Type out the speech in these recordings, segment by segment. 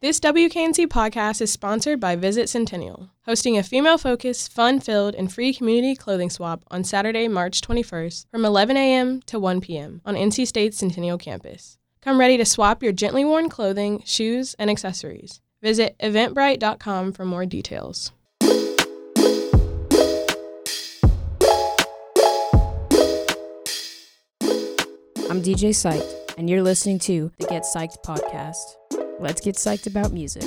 This WKNC podcast is sponsored by Visit Centennial, hosting a female focused, fun filled, and free community clothing swap on Saturday, March 21st from 11 a.m. to 1 p.m. on NC State's Centennial campus. Come ready to swap your gently worn clothing, shoes, and accessories. Visit eventbrite.com for more details. I'm DJ Psyched, and you're listening to the Get Psyched podcast. Let's get psyched about music.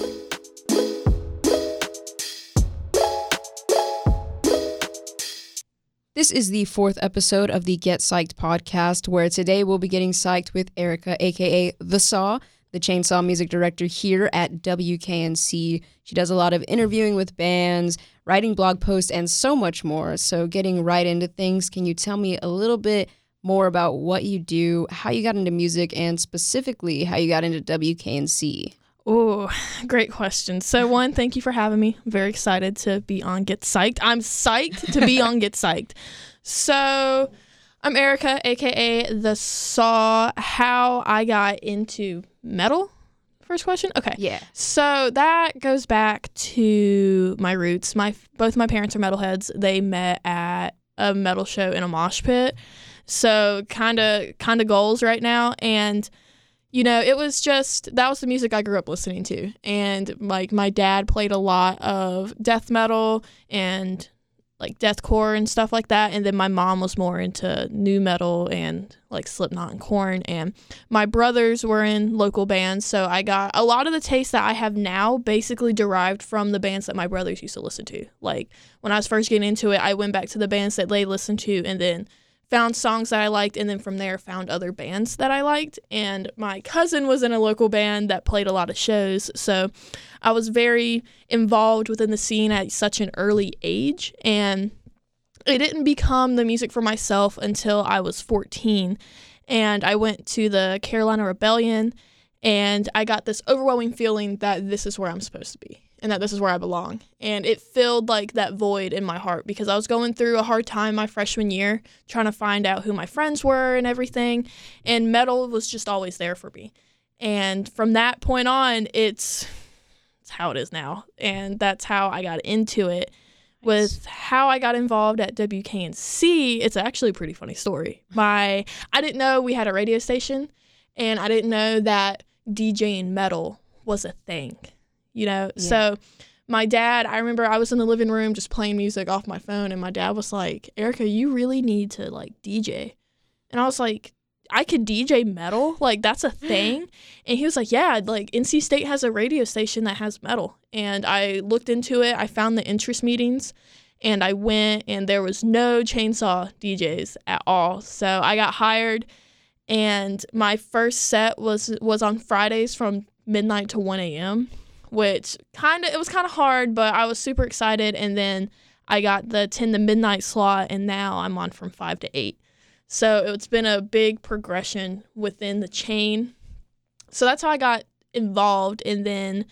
This is the fourth episode of the Get Psyched podcast, where today we'll be getting psyched with Erica, aka The Saw, the chainsaw music director here at WKNC. She does a lot of interviewing with bands, writing blog posts, and so much more. So, getting right into things, can you tell me a little bit more about what you do, how you got into music, and specifically how you got into WKNC? Oh, great question. So, one, thank you for having me. I'm very excited to be on Get Psyched. I'm psyched to be on Get Psyched. So, I'm Erica, aka The Saw. How I got into metal? First question. Okay. Yeah. So that goes back to my roots. My both my parents are metalheads. They met at a metal show in a mosh pit. So kind of kind of goals right now and you know, it was just that was the music I grew up listening to. And like my dad played a lot of death metal and like deathcore and stuff like that. And then my mom was more into nu metal and like Slipknot and Korn. And my brothers were in local bands. So I got a lot of the taste that I have now basically derived from the bands that my brothers used to listen to. Like when I was first getting into it, I went back to the bands that they listened to and then found songs that I liked, and then from there found other bands that I liked. And my cousin was in a local band that played a lot of shows, so I was very involved within the scene at such an early age. And it didn't become the music for myself until I was 14. And I went to the Carolina Rebellion, and I got this overwhelming feeling that this is where I'm supposed to be and that this is where I belong. And it filled like that void in my heart because I was going through a hard time my freshman year trying to find out who my friends were and everything. And metal was just always there for me. And from that point on, it's it's how it is now. And that's how I got into it. With how I got involved at WKNC, it's actually a pretty funny story. My I didn't know we had a radio station and I didn't know that DJing metal was a thing you know? Yeah. So my dad, I remember I was in the living room just playing music off my phone, and my dad was like, Erica, you really need to like DJ. And I was like, I could DJ metal? Like, that's a thing? And he was like, Yeah, like NC State has a radio station that has metal. And I looked into it, I found the interest meetings. And I went, and there was no chainsaw DJs at all. So I got hired, and my first set was was on Fridays from midnight to 1 a.m which kind of it was kind of hard, but I was super excited. And then I got the 10 to midnight slot, and now I'm on from 5 to 8. So it's been a big progression within the chain. So that's how I got involved. And then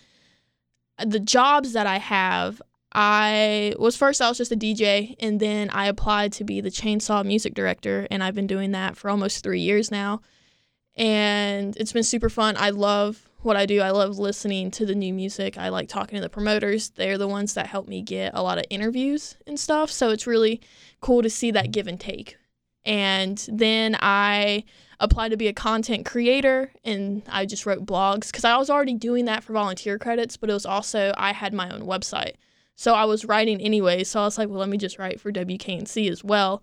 the jobs that I have, I was first, I was just a DJ, and then I applied to be the chainsaw music director. And I've been doing that for almost three years now. And it's been super fun. I love what I do. I love listening to the new music. I like talking to the promoters. They're the ones that help me get a lot of interviews and stuff. So it's really cool to see that give and take. And then I applied to be a content creator and I just wrote blogs because I was already doing that for volunteer credits, but it was also, I had my own website. So I was writing anyway. So I was like, well, let me just write for WKNC as well.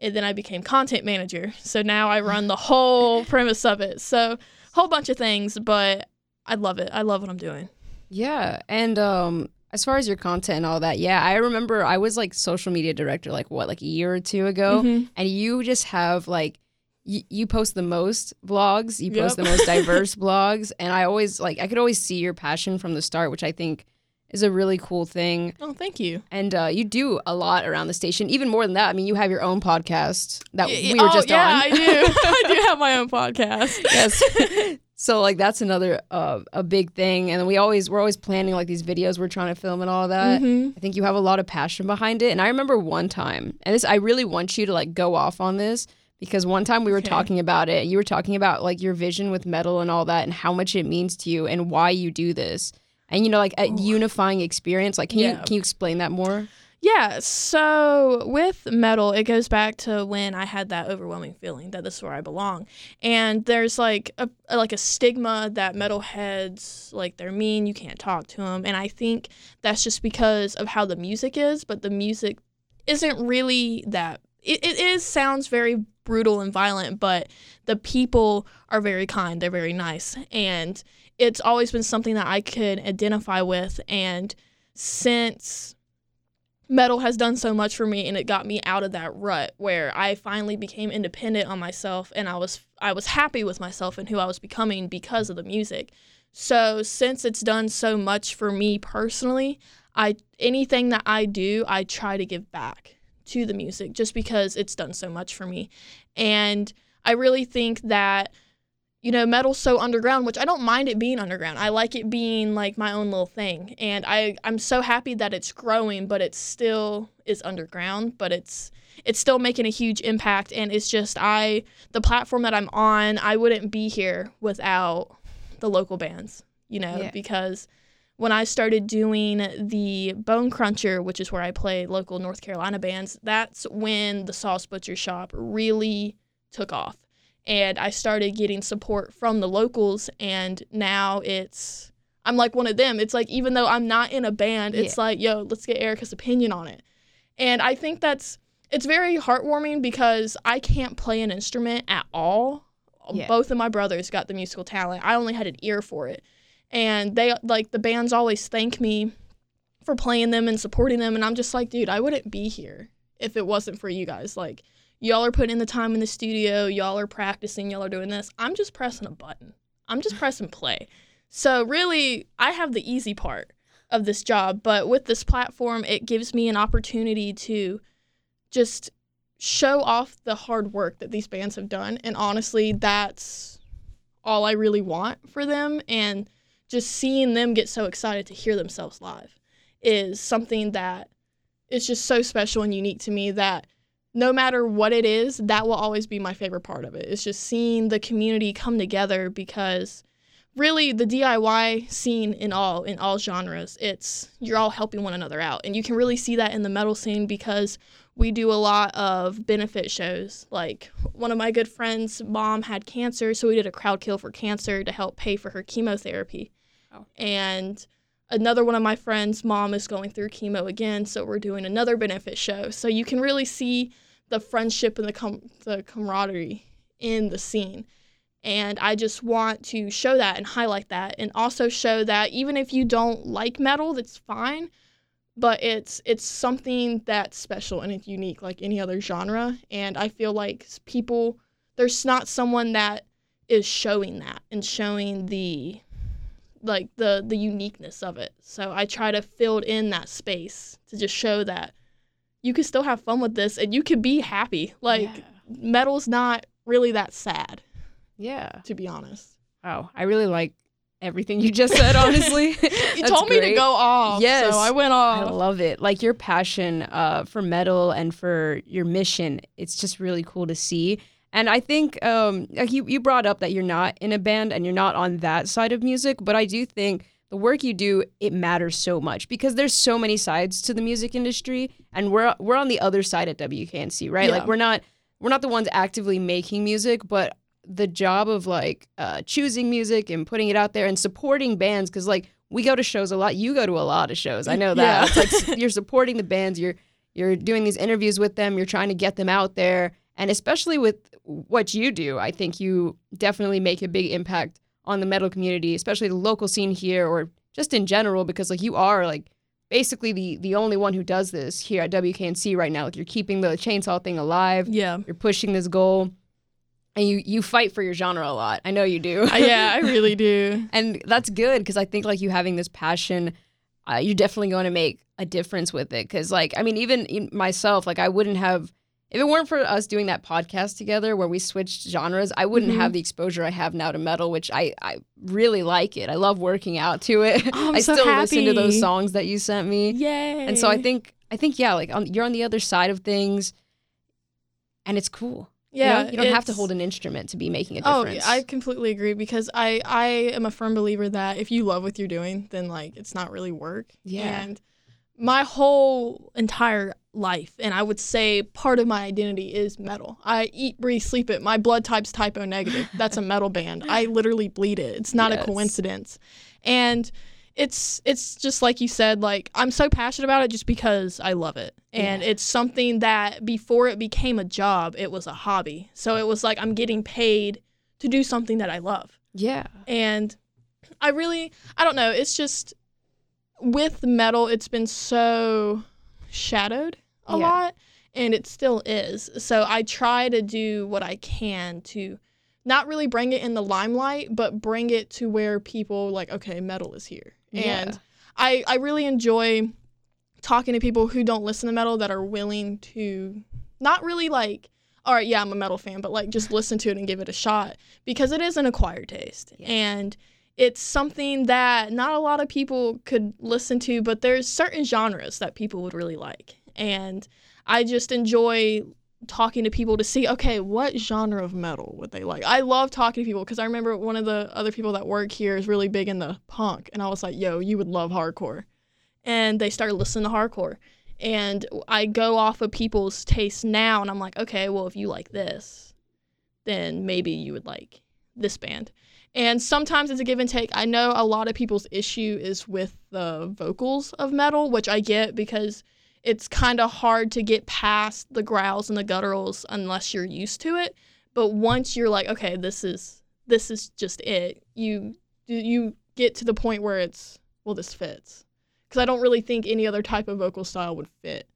And then I became content manager. So now I run the whole premise of it. So, whole bunch of things, but I love it. I love what I'm doing. Yeah, and um, as far as your content and all that, yeah, I remember I was like social media director like what like a year or two ago, mm-hmm. and you just have like you post the most vlogs, you post yep. the most diverse blogs, and I always like I could always see your passion from the start, which I think is a really cool thing. Oh, thank you. And uh, you do a lot around the station. Even more than that, I mean, you have your own podcast that we were oh, just yeah, on. Yeah, I do. I do have my own podcast. yes. So like that's another uh, a big thing, and we always we're always planning like these videos we're trying to film and all that. Mm-hmm. I think you have a lot of passion behind it, and I remember one time, and this I really want you to like go off on this because one time we were Okay. talking about it. You were talking about like your vision with metal and all that and how much it means to you and why you do this. And you know like a Ooh. unifying experience. Like can you can you explain that more? Yeah, so with metal, it goes back to when I had that overwhelming feeling that this is where I belong. And there's like a like a stigma that metalheads like they're mean, you can't talk to them, and I think that's just because of how the music is, but the music isn't really that it, it is sounds very brutal and violent, but the people are very kind, they're very nice, and it's always been something that I could identify with. And since metal has done so much for me and it got me out of that rut where I finally became independent on myself and I was I was happy with myself and who I was becoming because of the music. So since it's done so much for me personally, I anything that I do, I try to give back to the music just because it's done so much for me. And I really think that you know, metal's so underground, which I don't mind it being underground. I like it being like my own little thing. And I, I'm so happy that it's growing, but it still is underground, but it's it's still making a huge impact and it's just I the platform that I'm on, I wouldn't be here without the local bands, you know, Yeah. because when I started doing the Bone Cruncher, which is where I play local North Carolina bands, that's when the Saw's Butcher Shop really took off and I started getting support from the locals and now it's I'm like one of them. It's like even though I'm not in a band, it's like, yo, let's get Erica's opinion on it. And I think that's it's very heartwarming because I can't play an instrument at all. Yeah. Both of my brothers got the musical talent. I only had an ear for it. And they like the bands always thank me for playing them and supporting them and I'm just like, dude, I wouldn't be here if it wasn't for you guys. Like y'all are putting in the time in the studio, y'all are practicing, y'all are doing this. I'm just pressing a button. I'm just pressing play. So really, I have the easy part of this job, but with this platform, it gives me an opportunity to just show off the hard work that these bands have done. And honestly, that's all I really want for them. And just seeing them get so excited to hear themselves live is something that is just so special and unique to me that no matter what it is, that will always be my favorite part of it. It's just seeing the community come together because really the DIY scene in all in all genres, it's you're all helping one another out. And you can really see that in the metal scene because we do a lot of benefit shows. Like one of my good friends' mom had cancer, so we did a crowd kill for cancer to help pay for her chemotherapy. Oh. And another one of my friends' mom is going through chemo again, so we're doing another benefit show. So you can really see the friendship and the com- the camaraderie in the scene. And I just want to show that and highlight that and also show that even if you don't like metal, that's fine, but it's it's something that's special and it's unique like any other genre and I feel like people there's not someone that is showing that and showing the like the the uniqueness of it. So I try to fill in that space to just show that you can still have fun with this and you can be happy. Like Yeah. metal's not really that sad, Yeah. to be honest. Wow. I really like everything you just said, honestly. You told me to go off. Yes. So I went off. I love it. Like your passion uh, for metal and for your mission, it's just really cool to see. And I think um, like you, you brought up that you're not in a band and you're not on that side of music, but I do think the work you do it matters so much because there's so many sides to the music industry, and we're we're on the other side at WKNC, right? Yeah. Like we're not we're not the ones actively making music, but the job of like uh, choosing music and putting it out there and supporting bands because like we go to shows a lot you go to a lot of shows i know that Yeah. it's like you're supporting the bands you're you're doing these interviews with them you're trying to get them out there and especially with what you do i think you definitely make a big impact on the metal community especially the local scene here or just in general because like you are like basically the the only one who does this here at WKNC right now. Like you're keeping the chainsaw thing alive. Yeah. you're pushing this goal. And you you fight for your genre a lot. I know you do. Uh, yeah, I really do. and that's good because i think like you having this passion uh, you're definitely going to make a difference with it. Because like i mean even myself like i wouldn't have if it weren't for us doing that podcast together where we switched genres i wouldn't Mhm. have the exposure i have now to metal which i i really like it i love working out to it Oh, i so still listen to those songs that you sent me Yay. and so i think i think yeah like on, you're on the other side of things and it's cool You know, Yeah, you, don't have to hold an instrument to be making a difference. Oh. I completely agree because I I am a firm believer that if you love what you're doing, then like it's not really work. Yeah. And my whole entire life, and I would say part of my identity is metal. I eat, breathe, sleep it. My blood type's type typo negative. That's a metal band. I literally bleed it. It's not Yes. a coincidence. And it's it's just like you said like I'm so passionate about it just because I love it. And Yeah. it's something that before it became a job, it was a hobby. So it was like I'm getting paid to do something that I love. yeah. And I really I don't know, it's just with metal it's been so shadowed a Yeah. lot and it still is. So I try to do what I can to not really bring it in the limelight, but bring it to where people like, okay, metal is here. Yeah. And I I really enjoy talking to people who don't listen to metal that are willing to not really like all right, yeah, I'm a metal fan, but like just listen to it and give it a shot because it is an acquired taste. Yeah. And it's something that not a lot of people could listen to, but there's certain genres that people would really like. And I just enjoy talking to people to see, okay, what genre of metal would they like? I love talking to people because I remember one of the other people that work here is really big in the punk. And I was like, yo, you would love hardcore. And they started listening to hardcore. And I go off of people's tastes now, and I'm like, okay, well, if you like this, then maybe you would like this band. And sometimes it's a give and take. I know a lot of people's issue is with the vocals of metal, which I get because it's kind of hard to get past the growls and the gutturals unless you're used to it. But once you're like, okay, this is this is just it, you you get to the point where it's well, this fits. Because I don't really think any other type of vocal style would fit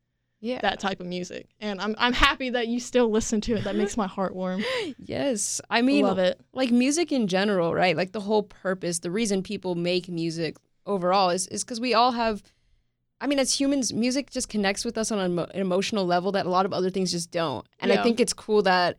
Yeah. that type of music. And I'm I'm happy that you still listen to it. That makes my heart warm. yes. I mean, Love it. like music in general, right? Like the whole purpose, the reason people make music overall is is because we all have. I mean, as humans, music just connects with us on an, emotional level that a lot of other things just don't. And I think it's cool that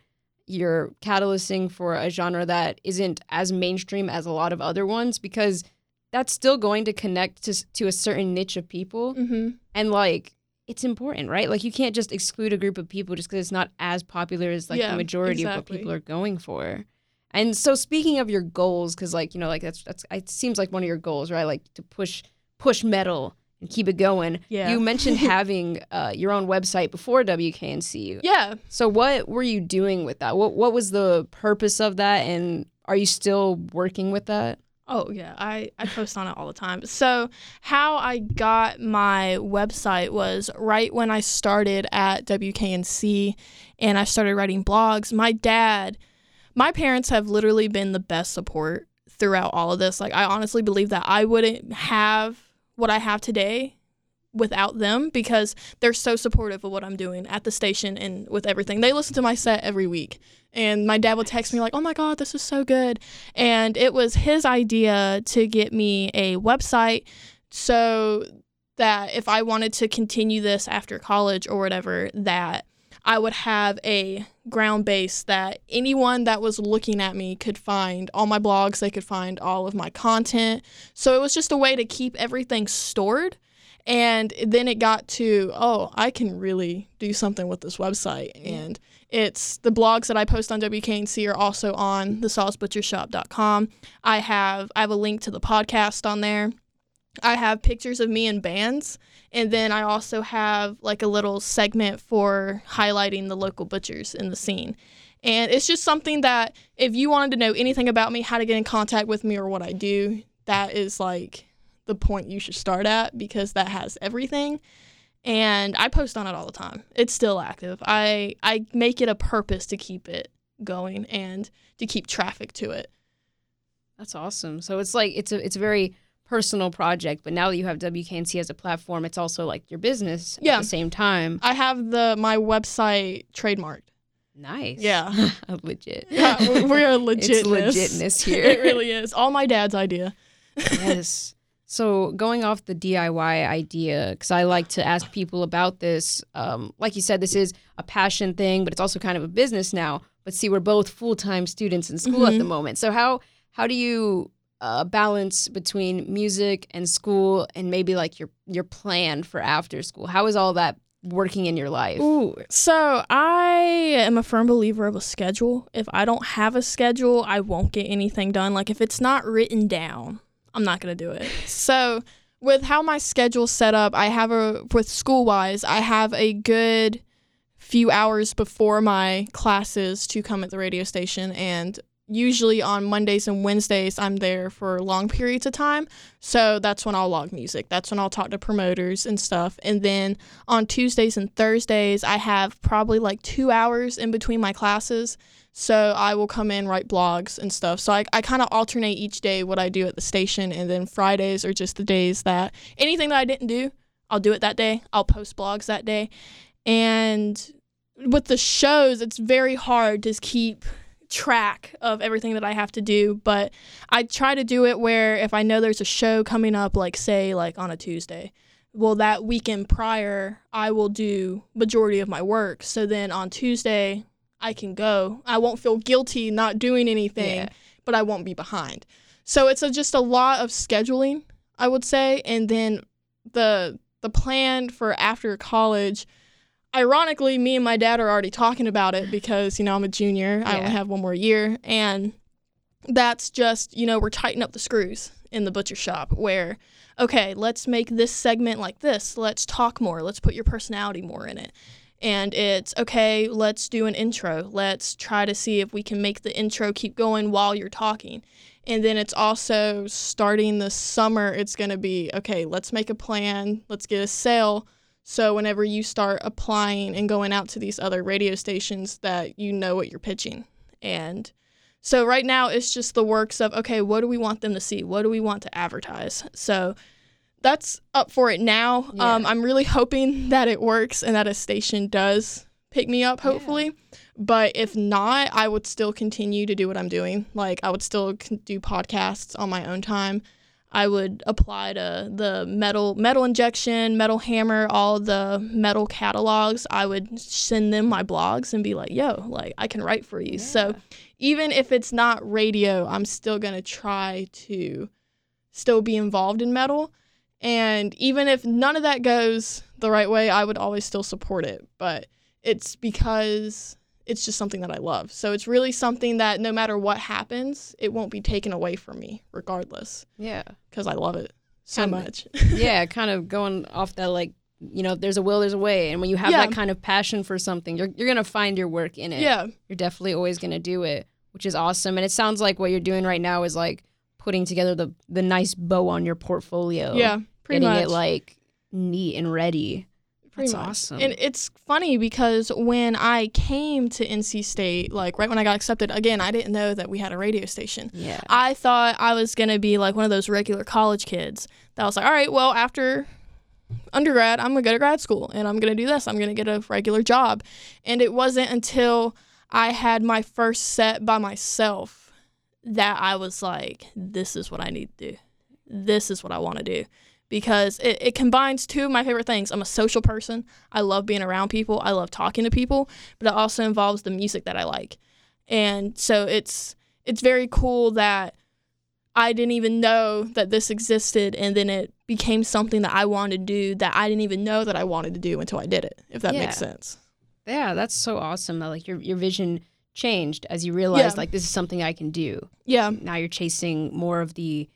you're catalysing for a genre that isn't as mainstream as a lot of other ones because that's still going to connect to to a certain niche of people. Mm-hmm. and like it's important right? Like you can't just exclude a group of people just because it's not as popular as like Yeah, the majority of what people are going for. And so speaking of your goals because like you know like that's that's it seems like one of your goals right? Like to push push metal and keep it going Yeah. you mentioned having uh, your own website before wknc Yeah. so what were you doing with that what what was the purpose of that and are you still working with that Oh yeah, I, I post on it all the time. So how I got my website was right when I started at WKNC and I started writing blogs. My dad, my parents have literally been the best support throughout all of this. Like I honestly believe that I wouldn't have what I have today without them because they're so supportive of what I'm doing at the station and with everything. They listen to my set every week. And my dad would text me like, "Oh my god, this is so good." And it was his idea to get me a website so that if I wanted to continue this after college or whatever, that I would have a ground base that anyone that was looking at me could find all my blogs, they could find all of my content. So it was just a way to keep everything stored. And then it got to, oh, I can really do something with this website. And it's the blogs that I post on WKNC are also on thesaucebutchershop.com. I have I have a link to the podcast on there. I have pictures of me in bands, and then I also have like a little segment for highlighting the local butchers in the scene. And it's just something that if you wanted to know anything about me, how to get in contact with me or what I do, that is like the point you should start at because that has everything. And I post on it all the time. It's still active. I I make it a purpose to keep it going and to keep traffic to it. That's awesome. So it's like it's a it's very personal project, but now that you have WKNC as a platform, it's also like your business Yeah. at the same time. I have the my website trademarked. Nice. Yeah. Legit. Yeah, we- we're legitness. It's legitness here. it really is. All my dad's idea. yes. So going off the DIY idea, because I like to ask people about this. Um, like you said, this is a passion thing, but it's also kind of a business now. But see, we're both full time students in school at the Mhm. moment. So how how do you uh, balance between music and school, and maybe like your your plan for after school? How is all that working in your life? Ooh, so I am a firm believer of a schedule. If I don't have a schedule, I won't get anything done. Like if it's not written down, I'm not gonna do it. So with how my schedule's set up, I have a with school wise, I have a good few hours before my classes to come at the radio station and usually on Mondays and Wednesdays I'm there for long periods of time. So that's when I'll log music. That's when I'll talk to promoters and stuff. And then on Tuesdays and Thursdays I have probably like 2 hours in between my classes. So I will come in write blogs and stuff. So I, I kind of alternate each day what I do at the station and then Fridays are just the days that anything that I didn't do, I'll do it that day. I'll post blogs that day. And with the shows, it's very hard to keep track of everything that I have to do, but I try to do it where if I know there's a show coming up, like say like on a Tuesday, well that weekend prior I will do majority of my work. So then on Tuesday I can go. I won't feel guilty not doing anything, Yeah. but I won't be behind. So it's a, just a lot of scheduling, I would say, and then the the plan for after college ironically, me and my dad are already talking about it because, you know, I'm a junior. I only have one more year. And that's just, you know, we're tightening up the screws in the butcher shop where, okay, let's make this segment like this. Let's talk more. Let's put your personality more in it. And it's okay, let's do an intro. Let's try to see if we can make the intro keep going while you're talking. And then it's also starting the summer, it's going to be okay, let's make a plan, let's get a sale. So whenever you start applying and going out to these other radio stations that you know what you're pitching. And so right now it's just the works of okay, what do we want them to see? What do we want to advertise? So that's up for it now. Um, I'm really hoping that it works and that a station does pick me up, hopefully. But if not, I would still continue to do what I'm doing. Like I would still do podcasts on my own time. I would apply to the metal metal injection, metal hammer, all the metal catalogs. I would send them my blogs and be like, "Yo, like I can write for you." So even if it's not radio, I'm still going to try to still be involved in metal. And even if none of that goes the right way, I would always still support it. But it's because it's just something that I love. So it's really something that no matter what happens, it won't be taken away from me regardless Yeah. because I love it so Kinda. much. yeah, kind of going off that like you know, there's a will, there's a way, and when you have Yeah. that kind of passion for something, you're you're gonna find your work in it. yeah. you're definitely always gonna do it, which is awesome. And it sounds like what you're doing right now is like putting together the the nice bow on your portfolio. Yeah. Pretty getting much. it like neat and ready. Pretty That's much. awesome. And it's funny because when I came to NC State, like right when I got accepted, again, I didn't know that we had a radio station. Yeah. I thought I was going to be like one of those regular college kids that was like, all right, well, after undergrad, I'm going to go to grad school and I'm going to do this. I'm going to get a regular job. And it wasn't until I had my first set by myself that I was like, this is what I need to do. This is what I want to do. Because it, it combines two of my favorite things. I'm a social person. I love being around people. I love talking to people, but it also involves the music that I like. And so it's it's very cool that I didn't even know that this existed and then it became something that I wanted to do that I didn't even know that I wanted to do until I did it, if that makes sense. Yeah, that's so awesome. That like your your vision changed as you realized Yeah. like this is something I can do. Yeah. Now you're chasing more of the,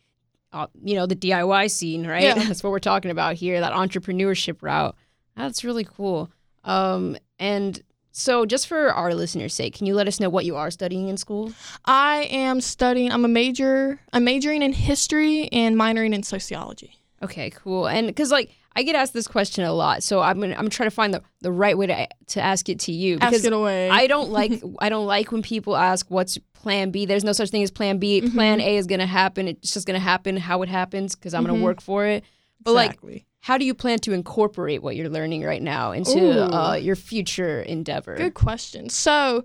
uh, you know, the DIY scene, right? Yeah. That's what we're talking about here. That entrepreneurship route. That's really cool. Um, and so just for our listeners' sake, can you let us know what you are studying in school? I am studying I'm a major I'm majoring in history and minoring in sociology. Okay, cool. And because like I get asked this question a lot, so I'm gonna I'm trying to find the, the right way to to ask it to you because Ask it away. I don't like I don't like when people ask what's plan B. There's no such thing as plan B. Mm-hmm. Plan A is gonna happen. It's just gonna happen how it happens because I'm Mhm. gonna work for it. But like, exactly. how do you plan to incorporate what you're learning right now into uh, your future endeavor? Good question. So,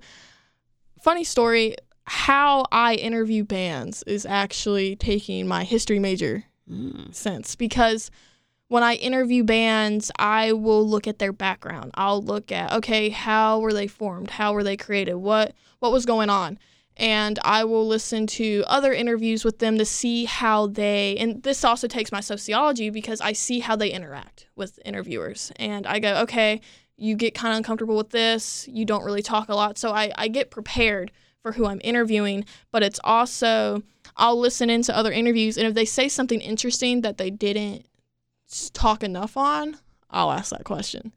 funny story. How I interview bands is actually taking my history major Mm. sense because when I interview bands, I will look at their background. I'll look at okay, how were they formed? How were they created? What what was going on? and I will listen to other interviews with them to see how they and this also takes my sociology because I see how they interact with interviewers and I go okay you get kind of uncomfortable with this you don't really talk a lot so I, I get prepared for who I'm interviewing but it's also I'll listen into other interviews and if they say something interesting that they didn't talk enough on I'll ask that question.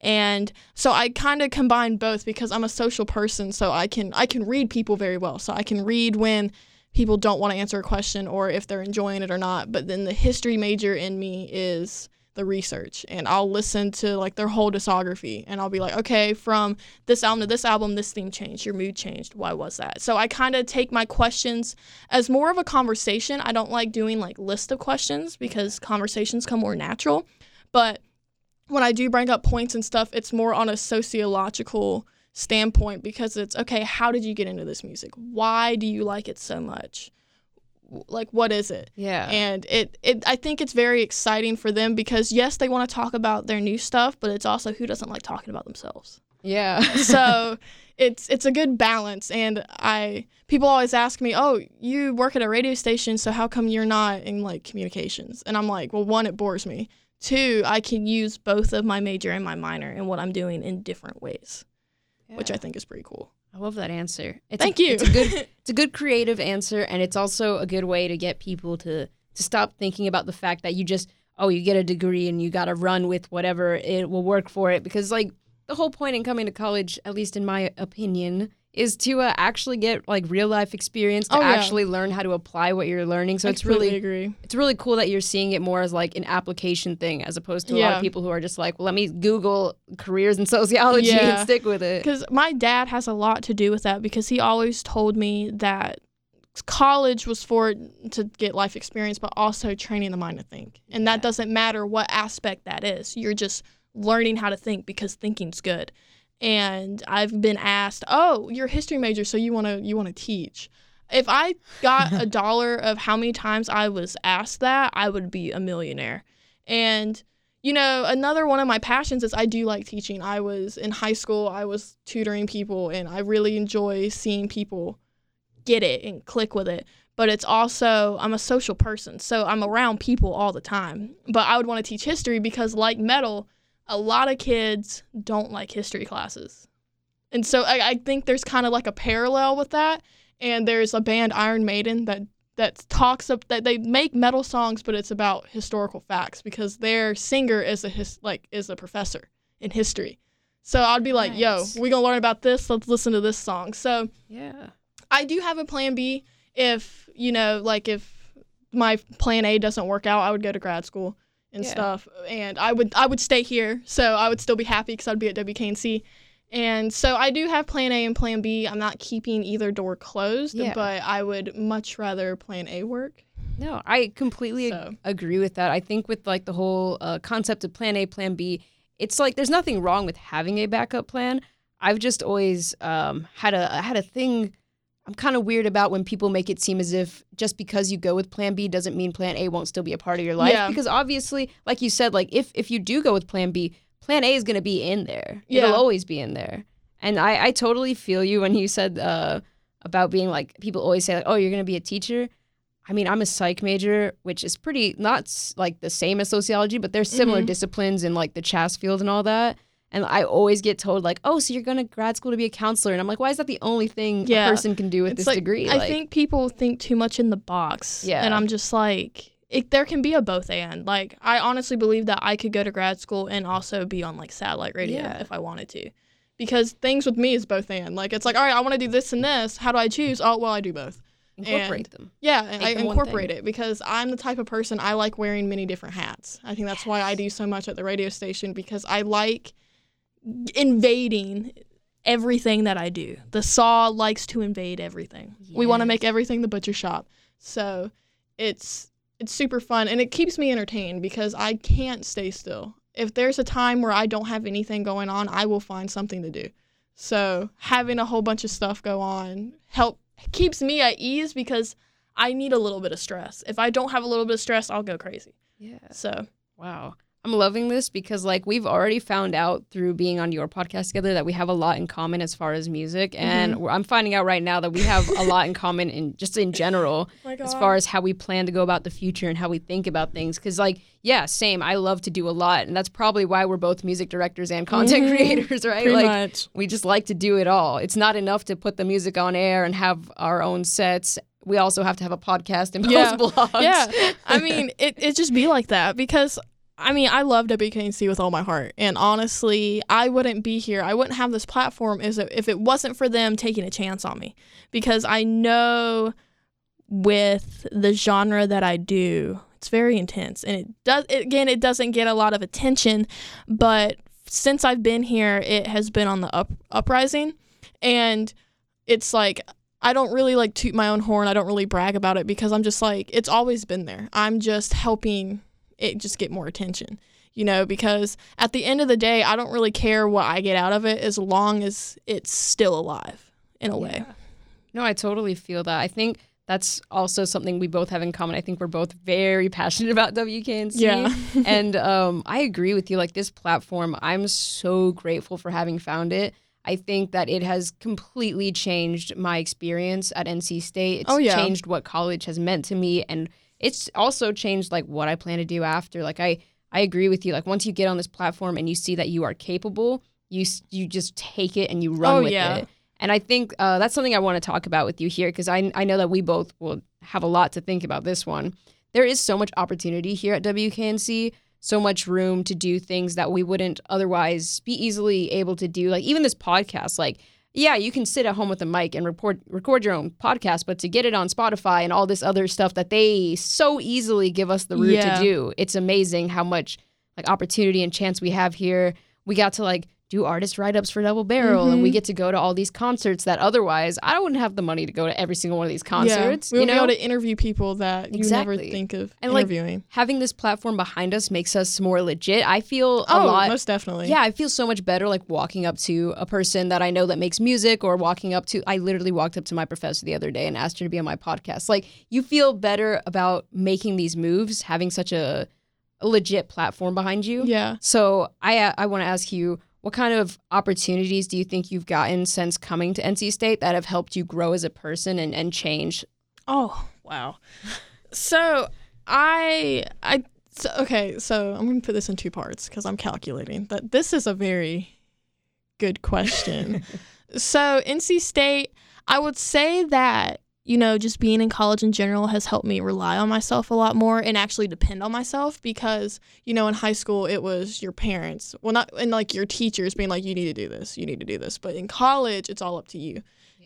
And so I kind of combine both because I'm a social person so I can I can read people very well. So I can read when people don't want to answer a question or if they're enjoying it or not but then the history major in me is the research and I'll listen to like their whole discography and I'll be like okay from this album to this album this theme changed your mood changed why was that so I kind of take my questions as more of a conversation I don't like doing like list of questions because conversations come more natural but when I do bring up points and stuff, it's more on a sociological standpoint because it's okay, how did you get into this music? Why do you like it so much? Like what is it? Yeah. And it, it I think it's very exciting for them because yes, they want to talk about their new stuff, but it's also who doesn't like talking about themselves. Yeah. so it's it's a good balance and I people always ask me, "Oh, you work at a radio station, so how come you're not in like communications?" And I'm like, "Well, one it bores me. Two, I can use both of my major and my minor and what I'm doing in different ways, yeah. which I think is pretty cool. I love that answer. It's Thank a, you. It's a good it's a good creative answer and it's also a good way to get people to to stop thinking about the fact that you just oh, you get a degree and you got to run with whatever it will work for it because like the whole point in coming to college, at least in my opinion, is to uh, actually get like real life experience to Oh, yeah. actually learn how to apply what you're learning. So I it's really agree. it's really cool that you're seeing it more as like an application thing as opposed to a lot of people who are just like, well, let me Google careers in sociology Yeah. and stick with it. Because my dad has a lot to do with that because he always told me that college was for to get life experience, but also training the mind to think. And Yeah. that doesn't matter what aspect that is. You're just learning how to think because thinking's good. And I've been asked, "Oh, you're a history major, so you want to you want to teach." If I got a dollar of how many times I was asked that, I would be a millionaire. And you know, another one of my passions is I do like teaching. I was in high school, I was tutoring people, and I really enjoy seeing people get it and click with it. But it's also, I'm a social person, so I'm around people all the time. But I would want to teach history because, like metal, a lot of kids don't like history classes. And so I, I think there's kind of like a parallel with that. And there's a band, Iron Maiden, that that talks up that they make metal songs, but it's about historical facts because their singer is a his, like is a professor in history. So I'd be like, Nice. "Yo, we gonna learn about this. Let's listen to this song." So Yeah. I do have a plan B if, you know, like if my plan A doesn't work out, I would go to grad school and Yeah. stuff and I would I would stay here. So I would still be happy cuz I'd be at WKNC. And so I do have plan A and plan B. I'm not keeping either door closed, Yeah. but I would much rather plan A work. No, I completely So- agree with that. I think with like the whole uh, concept of plan A, plan B, it's like there's nothing wrong with having a backup plan. I've just always um, had a had a thing. I'm kind of weird about when people make it seem as if just because you go with plan B doesn't mean plan A won't still be a part of your life. Yeah. Because obviously, like you said, like if if you do go with plan B, plan A is going to be in there. Yeah. It'll always be in there. And I, I totally feel you when you said uh, about being like people always say like, oh, you're going to be a teacher. I mean, I'm a psych major, which is pretty not like the same as sociology, but there's similar Mhm. disciplines in like the CHAS field and all that. And I always get told like, oh, so you're going to grad school to be a counselor, and I'm like, why is that the only thing Yeah. a person can do with It's this like- degree? I like, think people think too much in the box. Yeah. And I'm just like, it, there can be a both and. Like, I honestly believe that I could go to grad school and also be on like satellite radio Yeah. if I wanted to. Because things with me is both and. Like, it's like, all right, I want to do this and this. How do I choose? Oh, well, I do both. incorporate them. Yeah, and I them incorporate it because I'm the type of person I like wearing many different hats. I think that's why I do so much at the radio station because I like invading everything that I do. The saw likes to invade everything. We want to make everything the butcher shop. So it's it's super fun and it keeps me entertained because I can't stay still. If there's a time where I don't have anything going on, I will find something to do. So having a whole bunch of stuff go on help keeps me at ease because I need a little bit of stress. If I don't have a little bit of stress, I'll go crazy. Yeah. So Wow. I'm loving this because like we've already found out through being on your podcast together that we have a lot in common as far as music, and Mm-hmm. I'm finding out right now that we have a lot in common in just in general my as far as how we plan to go about the future and how we think about things. Because like yeah, same. I love to do a lot, and that's probably why we're both music directors and content Mhm. creators, right? Pretty like much. we just like to do it all. It's not enough to put the music on air and have our own sets. We also have to have a podcast and post Yeah. blogs. Yeah. I mean, it, it just be like that because I mean, I love WKNC with all my heart. And honestly, I wouldn't be here. I wouldn't have this platform if it wasn't for them taking a chance on me. Because I know with the genre that I do, it's very intense. And it does again, it doesn't get a lot of attention, but since I've been here, it has been on the up uprising. And it's like I don't really like toot my own horn. I don't really brag about it because I'm just like it's always been there. I'm just helping it just get more attention. You know, because at the end of the day, I don't really care what I get out of it as long as it's still alive in a way. No, I totally feel that. I think that's also something we both have in common. I think we're both very passionate about WKNC. Yeah. and um, I agree with you. Like this platform, I'm so grateful for having found it. I think that it has completely changed my experience at NC State. It's Oh, yeah. changed what college has meant to me, and it's also changed like what I plan to do after. Like I, I agree with you. Like once you get on this platform and you see that you are capable, you you just take it and you run Oh, with yeah. it. And I think uh, that's something I want to talk about with you here because I, I know that we both will have a lot to think about this one. There is so much opportunity here at WKNC, so much room to do things that we wouldn't otherwise be easily able to do. Like even this podcast, like, yeah, you can sit at home with a mic and record record your own podcast, but to get it on Spotify and all this other stuff that they so easily give us the route Yeah. to do, it's amazing how much like opportunity and chance we have here. We got to like do artist write ups for Double Barrel, and we Mhm. get to go to all these concerts that otherwise I wouldn't have the money to go to every single one of these concerts. Yeah. We'll you know, be able to interview people that you never think of And, like, interviewing. having this platform behind us makes us more legit. I feel a oh, lot. most definitely. Yeah, I feel so much better like walking up to a person that I know that makes music or walking up to I literally walked up to my professor the other day and asked her to be on my podcast. Like you feel better about making these moves, having such a, a legit platform behind you. Yeah. So I I want to ask you what kind of opportunities do you think you've gotten since coming to NC State that have helped you grow as a person and, and change? Oh, wow. So I I so, okay, so I'm going to put this in two parts cuz I'm calculating. That this is a very good question. so, NC State, I would say that you know, just being in college in general has helped me rely on myself a lot more and actually depend on myself because, you know, in high school it was your parents, well, not, and like your teachers being like, you need to do this, you need to do this. But in college, it's all up to you.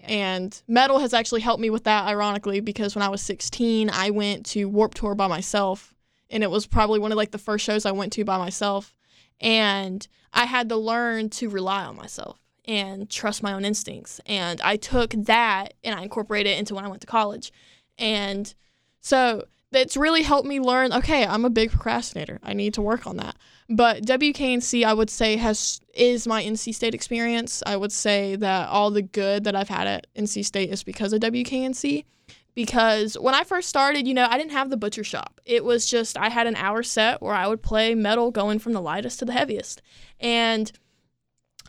And metal has actually helped me with that, ironically, because when I was 16, I went to Warped Tour by myself. And it was probably one of like the first shows I went to by myself. And I had to learn to rely on myself and trust my own instincts. And I took that and I incorporated it into when I went to college. And so that's really helped me learn okay, I'm a big procrastinator. I need to work on that. But WKNC, I would say, has is my NC State experience. I would say that all the good that I've had at NC State is because of WKNC. Because when I first started, you know, I didn't have the butcher shop. It was just I had an hour set where I would play metal going from the lightest to the heaviest. And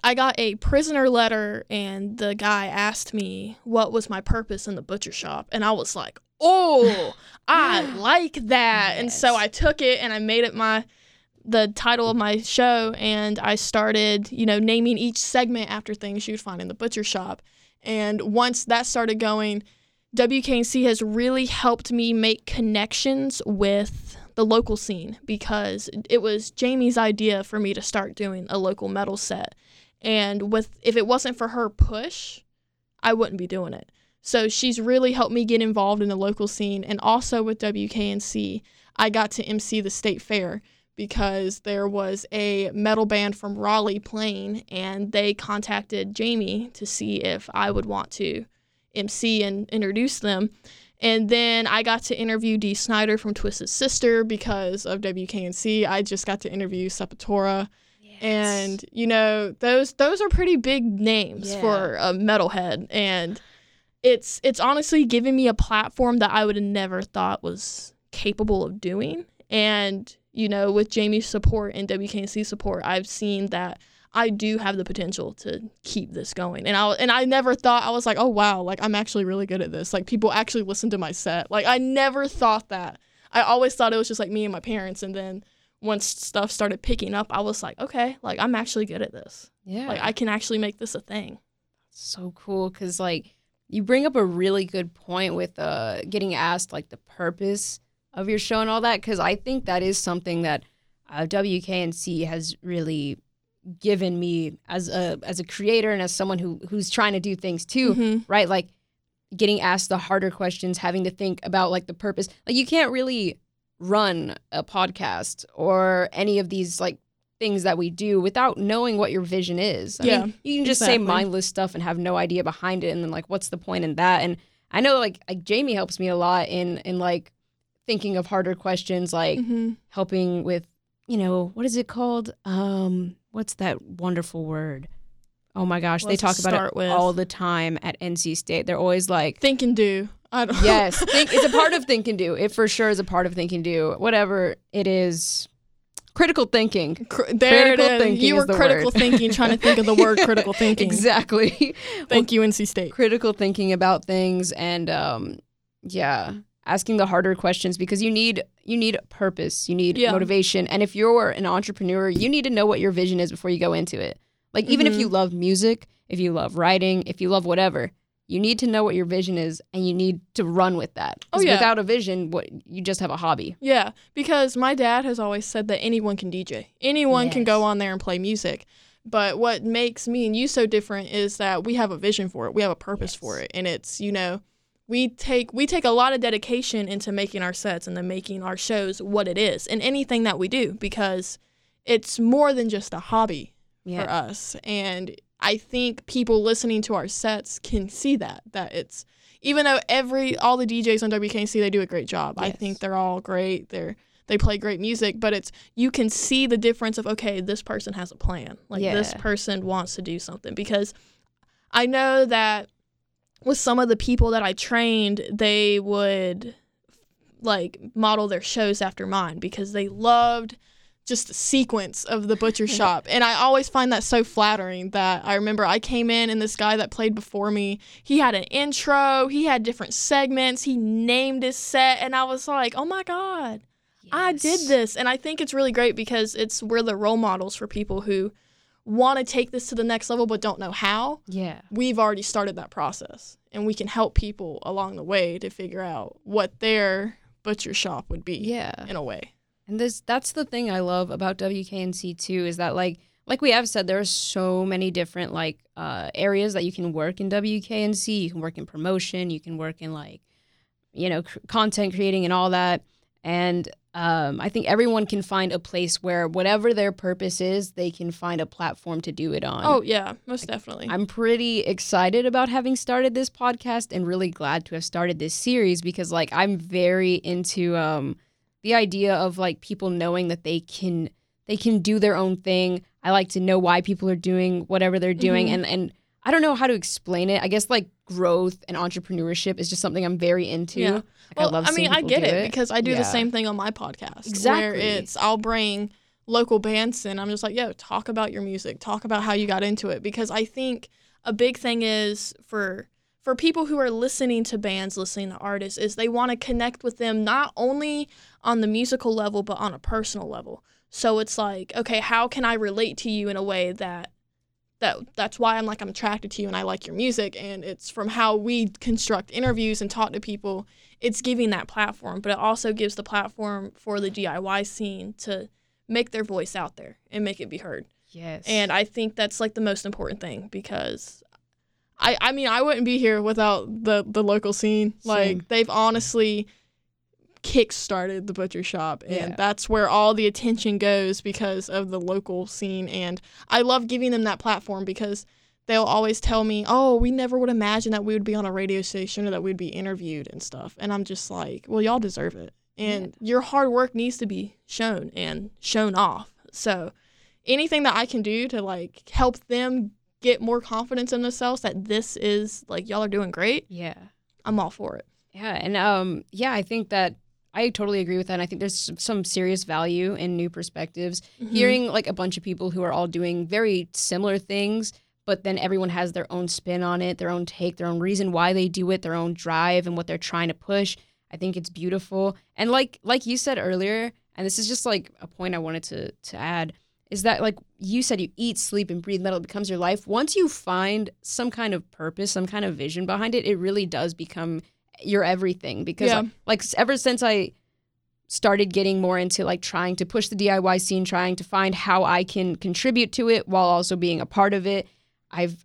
I got a prisoner letter, and the guy asked me what was my purpose in the butcher shop. And I was like, oh, I like that. And so I took it and I made it my the title of my show and I started, you know, naming each segment after things you'd find in the butcher shop. And once that started going, WKNC has really helped me make connections with the local scene because it was Jamie's idea for me to start doing a local metal set. And with if it wasn't for her push, I wouldn't be doing it. So she's really helped me get involved in the local scene and also with WKNC, I got to MC the state fair because there was a metal band from Raleigh playing and they contacted Jamie to see if I would want to MC and introduce them. And then I got to interview Dee Snider from Twisted Sister because of WKNC. I just got to interview Sepultura. And you know, those those are pretty big names Yeah. for a metalhead. And it's it's honestly giving me a platform that I would have never thought was capable of doing. And you know, with Jamie's support and WKNC support, I've seen that I do have the potential to keep this going. And I and I never thought I was like, "Oh wow, like I'm actually really good at this. Like people actually listen to my set." Like I never thought that. I always thought it was just like me and my parents and then once stuff started picking up, I was like, "Okay, like I'm actually good at this. Yeah. Like I can actually make this a thing." so cool because like you bring up a really good point with uh getting asked like the purpose of your show and all that because i think that is something that uh, wknc has really given me as a as a creator and as someone who who's trying to do things too Mhm. right like getting asked the harder questions having to think about like the purpose like you can't really run a podcast or any of these like things that we do without knowing what your vision is I Yeah, mean, you can just say mindless stuff and have no idea behind it and then like what's the point in that and i know like like jamie helps me a lot in in like thinking of harder questions like Mhm. helping with you know what is it called um what's that wonderful word oh my gosh they What's it talk about it with? all the time at nc state they're always like Think and do. I don't yes think it's a part of think and do it for sure is a part of think and do whatever it is critical thinking Cr- there Critical it is. thinking You were critical word. thinking, trying to think of the word critical thinking. exactly Thank you, NC State. critical thinking about things and um yeah asking the harder questions because you need you need purpose you need Yeah. motivation and if you're an entrepreneur you need to know what your vision is before you go into it like even if Mhm. you love music if you love writing if you love whatever you need to know what your vision is and you need to run with that Oh, yeah. without a vision what you just have a hobby Yeah, because my dad has always said that anyone can DJ. Anyone can go on there and play music. But what makes me and you so different is that we have a vision for it. We have a purpose for it. And it's, you know, we take we take a lot of dedication into making our sets and then making our shows what it is and anything that we do because it's more than just a hobby for us. And I think people listening to our sets can see that that it's even though every all the DJs on WKNC they do a great job. I think they're all great. They're they play great music, but it's you can see the difference of okay, this person has a plan. Like this person wants to do something because I know that with some of the people that I trained, they would like model their shows after mine because they loved just sequence of the butcher shop. And I always find that so flattering that I remember I came in and this guy that played before me, he had an intro, he had different segments, he named his set, and I was like, oh my God, I did this. And I think it's really great because it's we're the role models for people who want to take this to the next level but don't know how. yeah We've already started that process and we can help people along the way to figure out what their butcher shop would be yeah in a way. And this that's the thing I love about WKNC too is that like like we have said there are so many different like uh, areas that you can work in WKNC. You can work in promotion, you can work in like you know cr- content creating and all that. And um, I think everyone can find a place where whatever their purpose is, they can find a platform to do it on. Oh yeah, most definitely. I'm pretty excited about having started this podcast and really glad to have started this series because like I'm very into um the idea of like people knowing that they can they can do their own thing. I like to know why people are doing whatever they're doing Mhm. and and I don't know how to explain it. I guess like growth and entrepreneurship is just something I'm very into. Yeah. Like, well, I love I mean, I get do it, because I do Yeah. the same thing on my podcast. Where Exactly. it's I'll bring local bands and I'm just like, yo, talk about your music, talk about how you got into it. Because I think a big thing is for for people who are listening to bands, listening to artists, is they want to connect with them not only on the musical level but on a personal level. So it's like, okay, how can I relate to you in a way that that that's why I'm like I'm attracted to you and I like your music and it's from how we construct interviews and talk to people it's giving that platform but it also gives the platform for the DIY scene to make their voice out there and make it be heard Yes. and I think that's like the most important thing because I I mean I wouldn't be here without the the local scene like Same. they've honestly kick-started the butcher shop and Yeah. that's where all the attention goes because of the local scene and I love giving them that platform because they'll always tell me oh we never would imagine that we would be on a radio station or that we'd be interviewed and stuff and I'm just like well y'all deserve it and your hard work needs to be shown and shown off so anything that I can do to like help them get more confidence in themselves that this is like y'all are doing great yeah. I'm all for it Yeah, and um, yeah, I think that I totally agree with that. And I think there's some serious value in new perspectives. Mhm. Hearing like a bunch of people who are all doing very similar things, but then everyone has their own spin on it, their own take, their own reason why they do it, their own drive and what they're trying to push. I think it's beautiful. And like like you said earlier, and this is just like a point I wanted to to add, is that like you said you eat, sleep, and breathe metal, it becomes your life. Once you find some kind of purpose, some kind of vision behind it, it really does become your everything. Because Yeah. like, like ever since I started getting more into like trying to push the DIY scene, trying to find how I can contribute to it while also being a part of it. I've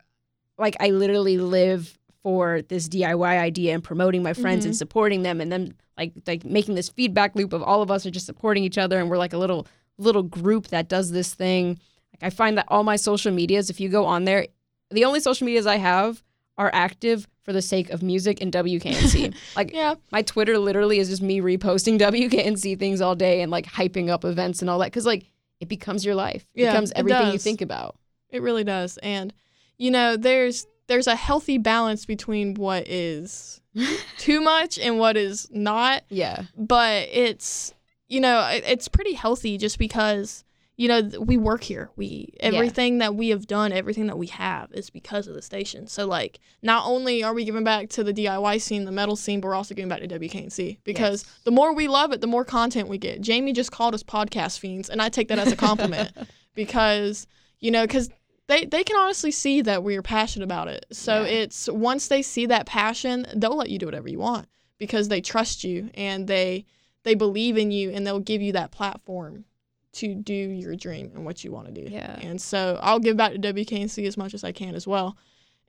like I literally live for this DIY idea and promoting my friends and Mhm. supporting them and then like like making this feedback loop of all of us are just supporting each other and we're like a little little group that does this thing. Like I find that all my social medias if you go on there, the only social medias I have are active for the sake of music and WKNC. like Yeah. my Twitter literally is just me reposting WKNC things all day and like hyping up events and all that because like it becomes your life. It Yeah, becomes everything you think about. It really does. And you know, there's there's a healthy balance between what is too much and what is not, Yeah. but it's you know, it's pretty healthy just because you know, we work here. We everything that we have done, everything that we have is because of the station. So like not only are we giving back to the DIY scene, the metal scene, but we're also giving back to WKNC because Yes. the more we love it, the more content we get. Jamie just called us podcast fiends, and I take that as a compliment because you know because they, they can honestly see that we're passionate about it so Yeah. it's once they see that passion they'll let you do whatever you want because they trust you and they they believe in you and they'll give you that platform to do your dream and what you want to do Yeah. and so i'll give back to wknc as much as i can as well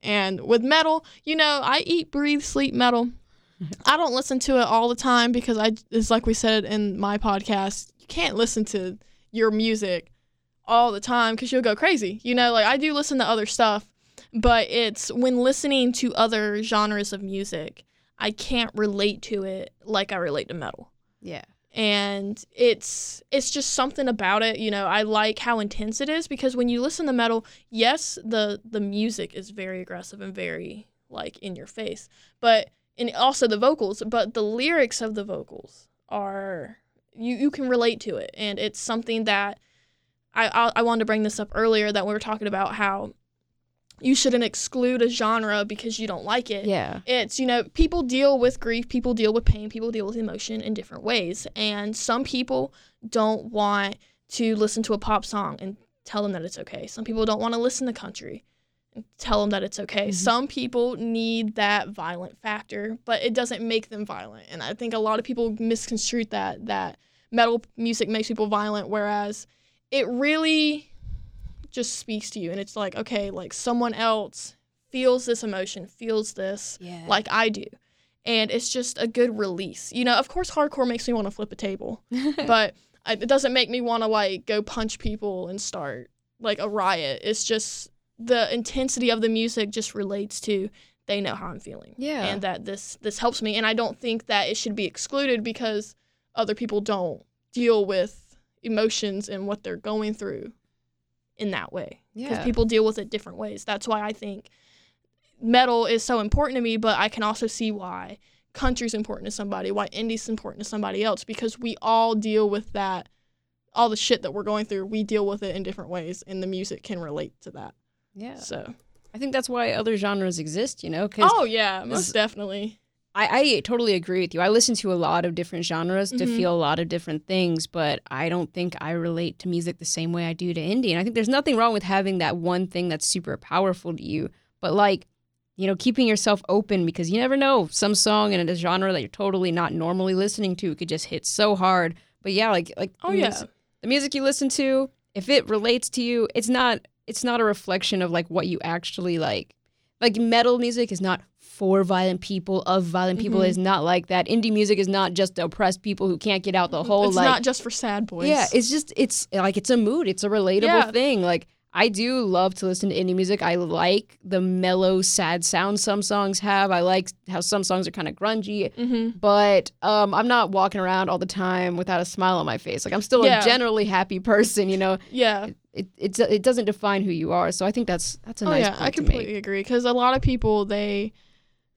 and with metal you know i eat breathe sleep metal i don't listen to it all the time because i it's like we said in my podcast you can't listen to your music all the time because you'll go crazy. You know, like I do listen to other stuff, but it's when listening to other genres of music, I can't relate to it like I relate to metal. Yeah. And it's it's just something about it, you know, I like how intense it is because when you listen to metal, yes, the the music is very aggressive and very like in your face, but and also the vocals, but the lyrics of the vocals are you you can relate to it. And it's something that I, I I wanted to bring this up earlier that we were talking about how you shouldn't exclude a genre because you don't like it. Yeah. It's, you know, people deal with grief, people deal with pain, people deal with emotion in different ways. And some people don't want to listen to a pop song and tell them that it's okay. Some people don't want to listen to country and tell them that it's okay. Mhm. Some people need that violent factor, but it doesn't make them violent. And I think a lot of people misconstrue that that metal music makes people violent whereas it really just speaks to you and it's like okay, like someone else feels this emotion, feels this Yeah. like I do. And it's just a good release. You know, of course, hardcore makes me want to flip a table, but it doesn't make me want to like go punch people and start like a riot. It's just the intensity of the music just relates to they know how I'm feeling. Yeah. And that this this helps me and I don't think that it should be excluded because other people don't deal with emotions and what they're going through in that way because yeah. people deal with it different ways. That's why I think metal is so important to me, but I can also see why country's important to somebody, why indie's is important to somebody else, because we all deal with that, all the shit that we're going through. We deal with it in different ways, and the music can relate to that. yeah. So, I think that's why other genres exist, you know, because oh yeah, most definitely. I, I totally agree with you. I listen to a lot of different genres to Mhm. feel a lot of different things, but I don't think I relate to music the same way I do to indie. And I think there's nothing wrong with having that one thing that's super powerful to you, but like, you know, keeping yourself open because you never know. Some song in a genre that you're totally not normally listening to could just hit so hard. But yeah, like like Oh the yeah, the music you listen to, if it relates to you, it's not it's not a reflection of like what you actually like. Like metal music is not for violent people, of violent people. Mhm. It's not like that. Indie music is not just oppressed people who can't get out the whole it's like not just for sad boys. Yeah, it's just it's like it's a mood. It's a relatable Yeah. thing. Like I do love to listen to indie music. I like the mellow, sad sound some songs have. I like how some songs are kind of grungy hmm but um, I'm not walking around all the time without a smile on my face. Like I'm still Yeah. a generally happy person, you know. yeah. It it's, it doesn't define who you are. So I think that's that's a oh nice yeah, point I to completely agree because a lot of people they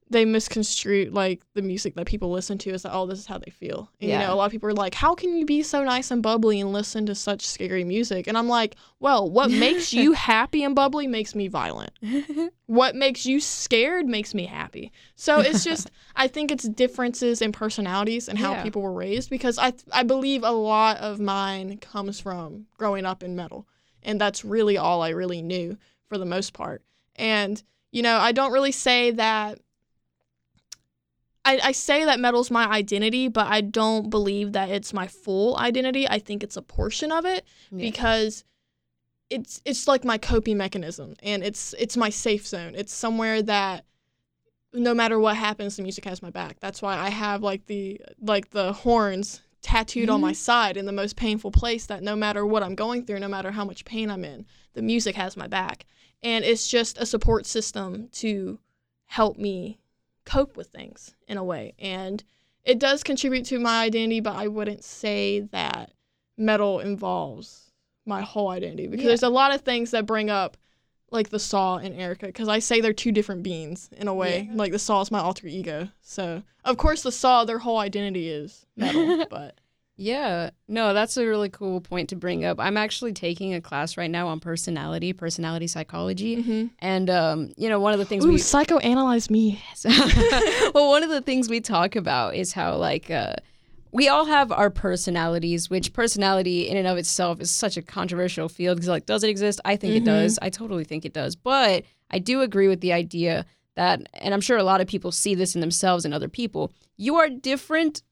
they misconstrue like the music that people listen to is that oh this is how they feel. And, You know, a lot of people are like, how can you be so nice and bubbly and listen to such scary music? And I'm like, well, what makes you happy and bubbly makes me violent. What makes you scared makes me happy. So it's just I think it's differences in personalities and how Yeah. people were raised because I I believe a lot of mine comes from growing up in metal. And that's really all I really knew for the most part. And you know, I don't really say that I, I say that metal's my identity, but I don't believe that it's my full identity. I think it's a portion of it Yeah. because it's it's like my coping mechanism and it's it's my safe zone. It's somewhere that no matter what happens, the music has my back. That's why I have like the like the horns tattooed on my mm-hmm. side in the most painful place that no matter what I'm going through, no matter how much pain I'm in, the music has my back. And it's just a support system to help me cope with things in a way. And it does contribute to my identity, but I wouldn't say that metal involves my whole identity because Yeah. there's a lot of things that bring up like the Saw and Erica because I say they're two different beings in a way. Like the Saw is my alter ego. So of course the Saw, their whole identity is metal, but Yeah, no, that's a really cool point to bring up. I'm actually taking a class right now on personality, personality psychology, and um, you know, one of the things Ooh, we psychoanalyze me. well, one of the things we talk about is how like uh, we all have our personalities, which personality in and of itself is such a controversial field because like, does it exist? I think it does. I totally think it does. But I do agree with the idea that, and I'm sure a lot of people see this in themselves and other people. You are different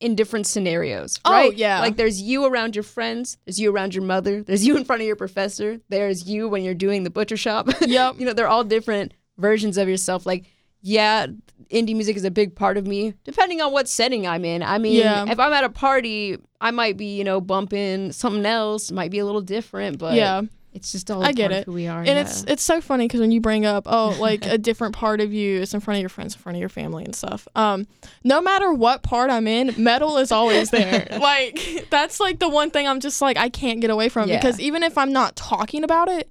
in different scenarios, Oh, right? yeah. Like there's you around your friends, there's you around your mother, there's you in front of your professor, there's you when you're doing the butcher shop. Yep. you know, they're all different versions of yourself. Like, yeah, indie music is a big part of me, depending on what setting I'm in. I mean, Yeah. if I'm at a party, I might be, you know, bumping something else, might be a little different, but yeah. It's just all I get it. who we are. And yeah. it's it's so funny because when you bring up oh like a different part of you it's in front of your friends, in front of your family and stuff. Um, no matter what part I'm in, metal is always there. like that's like the one thing I'm just like I can't get away from Yeah. because even if I'm not talking about it,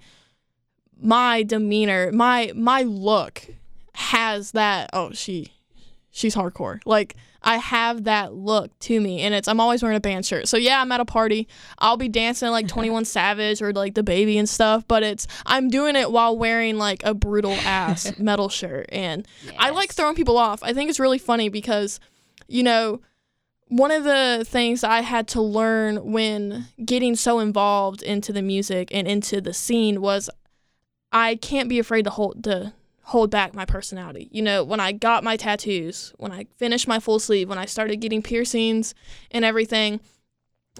my demeanor, my my look has that. Oh, she she's hardcore. Like I have that look to me, and it's I'm always wearing a band shirt. So yeah, I'm at a party. I'll be dancing like uh-huh. 21 Savage or like DaBaby and stuff, but it's I'm doing it while wearing like a brutal ass metal shirt, and I like throwing people off. I think it's really funny because, you know. One of the things I had to learn when getting so involved into the music and into the scene was I can't be afraid to hold to hold back my personality. You know, when I got my tattoos, when I finished my full sleeve, when I started getting piercings and everything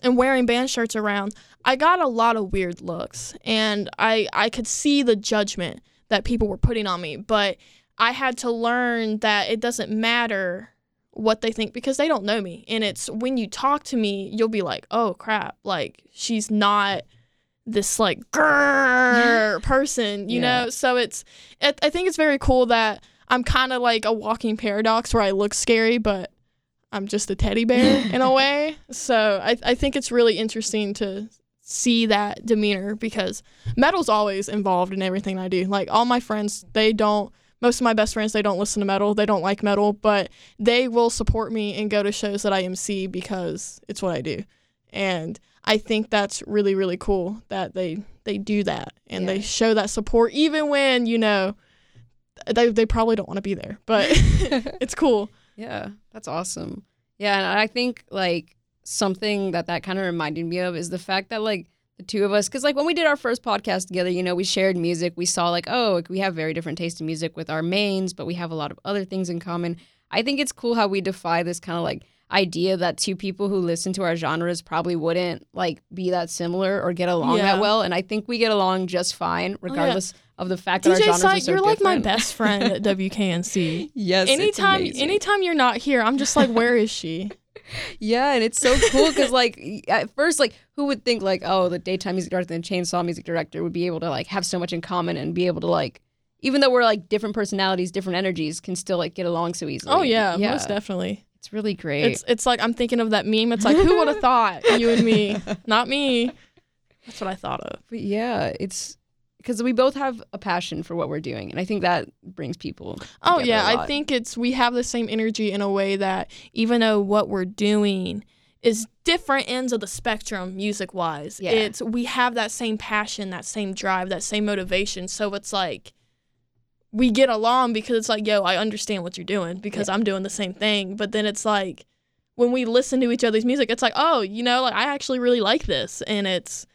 and wearing band shirts around, I got a lot of weird looks and I I could see the judgment that people were putting on me, but I had to learn that it doesn't matter what they think because they don't know me. And it's when you talk to me, you'll be like, "Oh crap, like she's not this like grrr person, you Yeah. know. So it's, it, I think it's very cool that I'm kind of like a walking paradox where I look scary, but I'm just a teddy bear in a way. So I, I think it's really interesting to see that demeanor because metal's always involved in everything I do. Like all my friends, they don't. Most of my best friends, they don't listen to metal. They don't like metal, but they will support me and go to shows that I MC because it's what I do. And I think that's really really cool that they they do that and they show that support even when you know they they probably don't want to be there, but it's cool. Yeah, that's awesome. Yeah, and I think like something that that kind of reminded me of is the fact that like the two of us, because like when we did our first podcast together, you know, we shared music. We saw like, oh, like, we have very different taste in music with our mains, but we have a lot of other things in common. I think it's cool how we defy this kind of like idea that two people who listen to our genres probably wouldn't like be that similar or get along Yeah. that well. And I think we get along just fine, oh, yeah. regardless of the fact that our genres are Sight, so you're like my best friend at WKNC. Yes, anytime anytime you're not here, I'm just like, where is she? Yeah, and it's so cool because like at first, like who would think like oh the daytime music director and chainsaw music director would be able to like have so much in common and be able to like even though we're like different personalities, different energies, can still like get along so easily. Oh yeah, most definitely. It's really great. It's it's like I'm thinking of that meme. It's like who would have thought you and me, not me. That's what I thought of. but yeah, it's because we both have a passion for what we're doing, and I think that brings people. Oh yeah, I think it's we have the same energy in a way that even though what we're doing is different ends of the spectrum music wise, Yeah. it's we have that same passion, that same drive, that same motivation. So it's like we get along because it's like, yo, I understand what you're doing because I'm doing the same thing. But then it's like when we listen to each other's music, it's like, oh, you know, like I actually really like this, and it's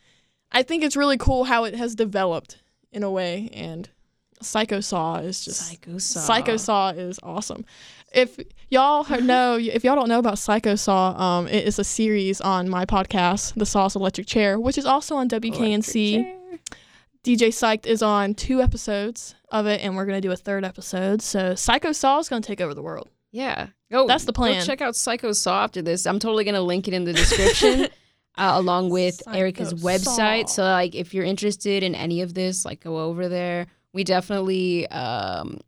I think it's really cool how it has developed in a way and Psycho Saw is just Psycho Saw. Psycho Saw is awesome. If y'all know, if y'all don't know about Psycho Saw, um, it is a series on my podcast, The Saw's Electric Chair, which is also on WKNC. DJ Psyched is on two episodes of it, and we're gonna do a third episode. So Psycho Saw is gonna take over the world. Yeah. Go. That's the plan. Go check out Psycho Saw after this. I'm totally gonna link it in the description. Uh, along with Psycho Erica's website. So, like, if you're interested in any of this, like, go over there. We definitely um,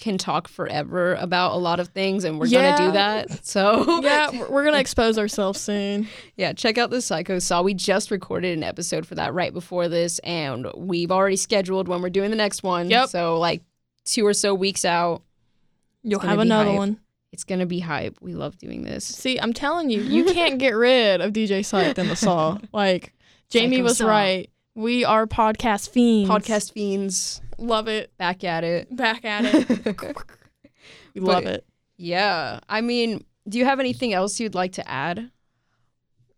can talk forever about a lot of things, and we're Yeah. gonna do that. So, yeah, we're- gonna expose ourselves soon. yeah, check out the Psycho Saw. We just recorded an episode for that right before this, and we've already scheduled when we're doing the next one. Yep. So, like, two or so weeks out, You'll have another hype. one. it's gonna be hype. We love doing this. See, I'm telling you, you can't get rid of DJ Psyched and the Saw. Like Jamie Psycho was Saw. right. We are podcast fiends. Podcast fiends Love it. back at it. Back at it. We love it. Yeah. I mean, do you have anything else you'd like to add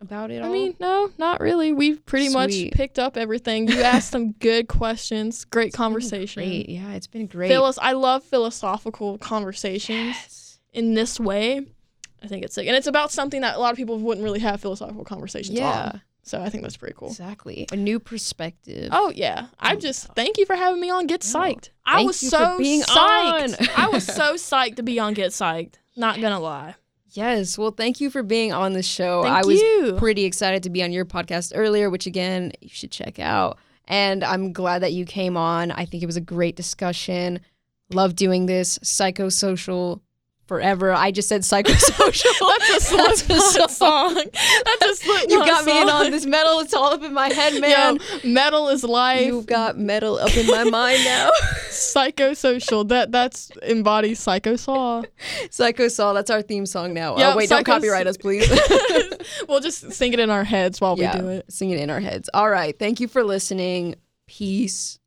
about it I all? mean, no, not really. We've pretty much picked up everything. You asked some good questions. Great It's conversation. Great. Yeah, it's been great. Philos- I love philosophical conversations Yes. in this way. I think it's sick. And it's about something that a lot of people wouldn't really have philosophical conversations on. Yeah, on. So I think that's pretty cool. exactly. A new perspective. Oh yeah, I oh, just thank you for having me on Get No, Psyched. I was so psyched. I was so psyched to be on Get Psyched. Not gonna lie. Yes. Well, thank you for being on the show. Thank I was you. pretty excited to be on your podcast earlier, which again, you should check out. And I'm glad that you came on. I think it was a great discussion. Love doing this. Psychosocial forever. I just said psychosocial. That's a That's a Slipknot song. That's a Slipknot You got me in on this metal. It's all up in my head, man. Yo, metal is life. You've got metal up in my mind now. Psychosocial. That that's embodies Psycho Saw. Psycho Saw, that's our theme song now. Yeah, oh, wait, don't copyright us, please. we'll just sing it in our heads while yeah, we do it. sing it in our heads. All right. Thank you for listening. Peace.